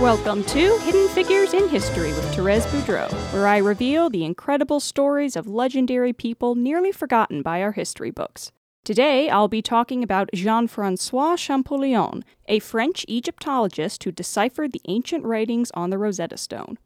Welcome to Hidden Figures in History with Therese Boudreau, where I reveal the incredible stories of legendary people nearly forgotten by our history books. Today, I'll be talking about Jean Francois Champollion, a French Egyptologist who deciphered the ancient writings on the Rosetta Stone.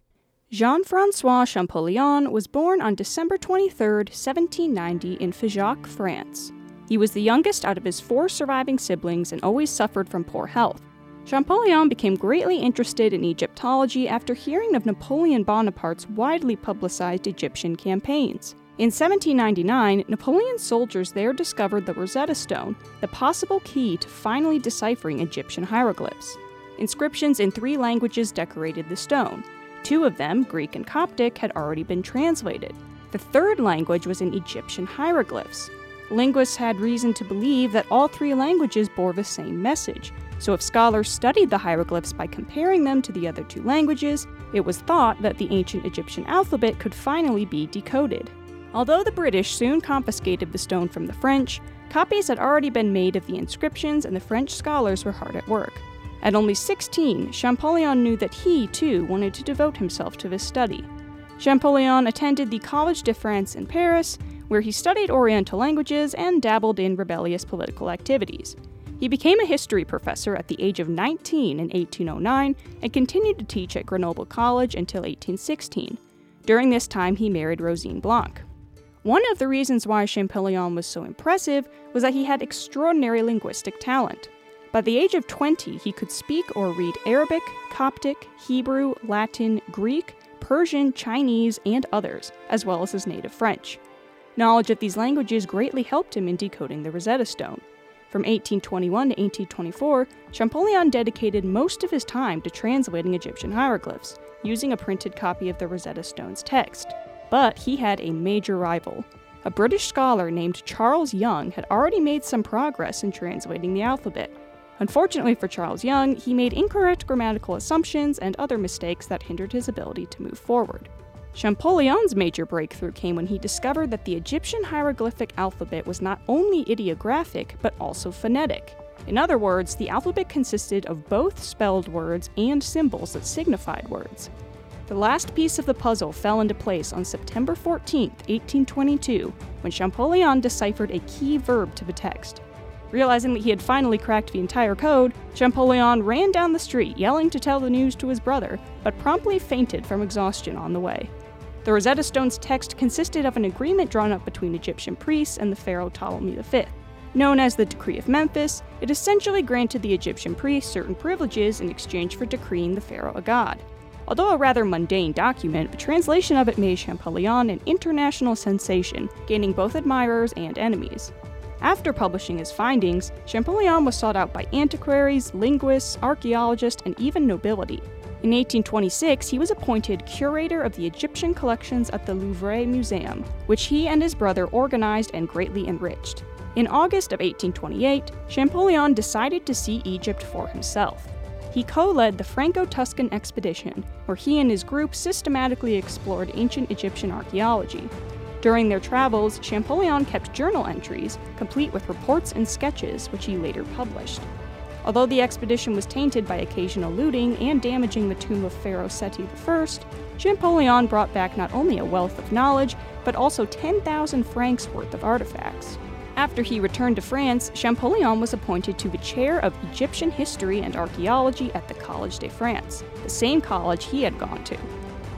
Jean Francois Champollion was born on December 23, 1790, in Figeac, France. He was the youngest out of his four surviving siblings and always suffered from poor health. Champollion became greatly interested in Egyptology after hearing of Napoleon Bonaparte's widely publicized Egyptian campaigns. In 1799, Napoleon's soldiers there discovered the Rosetta Stone, the possible key to finally deciphering Egyptian hieroglyphs. Inscriptions in three languages decorated the stone. Two of them, Greek and Coptic, had already been translated. The third language was in Egyptian hieroglyphs. Linguists had reason to believe that all three languages bore the same message so, if scholars studied the hieroglyphs by comparing them to the other two languages, it was thought that the ancient Egyptian alphabet could finally be decoded. Although the British soon confiscated the stone from the French, copies had already been made of the inscriptions and the French scholars were hard at work. At only 16, Champollion knew that he, too, wanted to devote himself to this study. Champollion attended the Collège de France in Paris, where he studied Oriental languages and dabbled in rebellious political activities. He became a history professor at the age of 19 in 1809 and continued to teach at Grenoble College until 1816. During this time, he married Rosine Blanc. One of the reasons why Champollion was so impressive was that he had extraordinary linguistic talent. By the age of 20, he could speak or read Arabic, Coptic, Hebrew, Latin, Greek, Persian, Chinese, and others, as well as his native French. Knowledge of these languages greatly helped him in decoding the Rosetta Stone. From 1821 to 1824, Champollion dedicated most of his time to translating Egyptian hieroglyphs, using a printed copy of the Rosetta Stone's text. But he had a major rival. A British scholar named Charles Young had already made some progress in translating the alphabet. Unfortunately for Charles Young, he made incorrect grammatical assumptions and other mistakes that hindered his ability to move forward. Champollion's major breakthrough came when he discovered that the Egyptian hieroglyphic alphabet was not only ideographic, but also phonetic. In other words, the alphabet consisted of both spelled words and symbols that signified words. The last piece of the puzzle fell into place on September 14, 1822, when Champollion deciphered a key verb to the text. Realizing that he had finally cracked the entire code, Champollion ran down the street yelling to tell the news to his brother, but promptly fainted from exhaustion on the way. The Rosetta Stone's text consisted of an agreement drawn up between Egyptian priests and the pharaoh Ptolemy V. Known as the Decree of Memphis, it essentially granted the Egyptian priests certain privileges in exchange for decreeing the pharaoh a god. Although a rather mundane document, the translation of it made Champollion an international sensation, gaining both admirers and enemies. After publishing his findings, Champollion was sought out by antiquaries, linguists, archaeologists, and even nobility. In 1826, he was appointed curator of the Egyptian collections at the Louvre Museum, which he and his brother organized and greatly enriched. In August of 1828, Champollion decided to see Egypt for himself. He co led the Franco Tuscan expedition, where he and his group systematically explored ancient Egyptian archaeology. During their travels, Champollion kept journal entries, complete with reports and sketches, which he later published. Although the expedition was tainted by occasional looting and damaging the tomb of Pharaoh Seti I, Champollion brought back not only a wealth of knowledge, but also 10,000 francs worth of artifacts. After he returned to France, Champollion was appointed to the chair of Egyptian history and archaeology at the Collège de France, the same college he had gone to.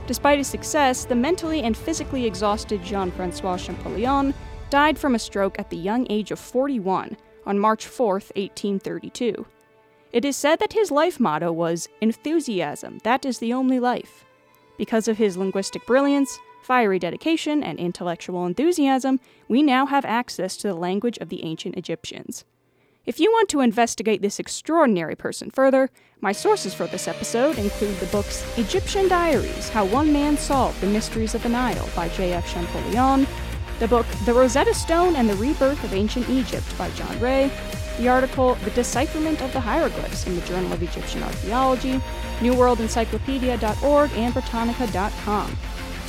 Despite his success, the mentally and physically exhausted Jean Francois Champollion died from a stroke at the young age of 41 on March 4, 1832. It is said that his life motto was enthusiasm, that is the only life. Because of his linguistic brilliance, fiery dedication, and intellectual enthusiasm, we now have access to the language of the ancient Egyptians. If you want to investigate this extraordinary person further, my sources for this episode include the books Egyptian Diaries How One Man Solved the Mysteries of the Nile by J.F. Champollion, the book The Rosetta Stone and the Rebirth of Ancient Egypt by John Ray, the article The Decipherment of the Hieroglyphs in the Journal of Egyptian Archaeology, newworldencyclopedia.org, and Britannica.com.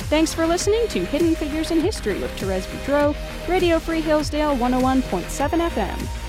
Thanks for listening to Hidden Figures in History with Therese Boudreau, Radio Free Hillsdale 101.7 FM.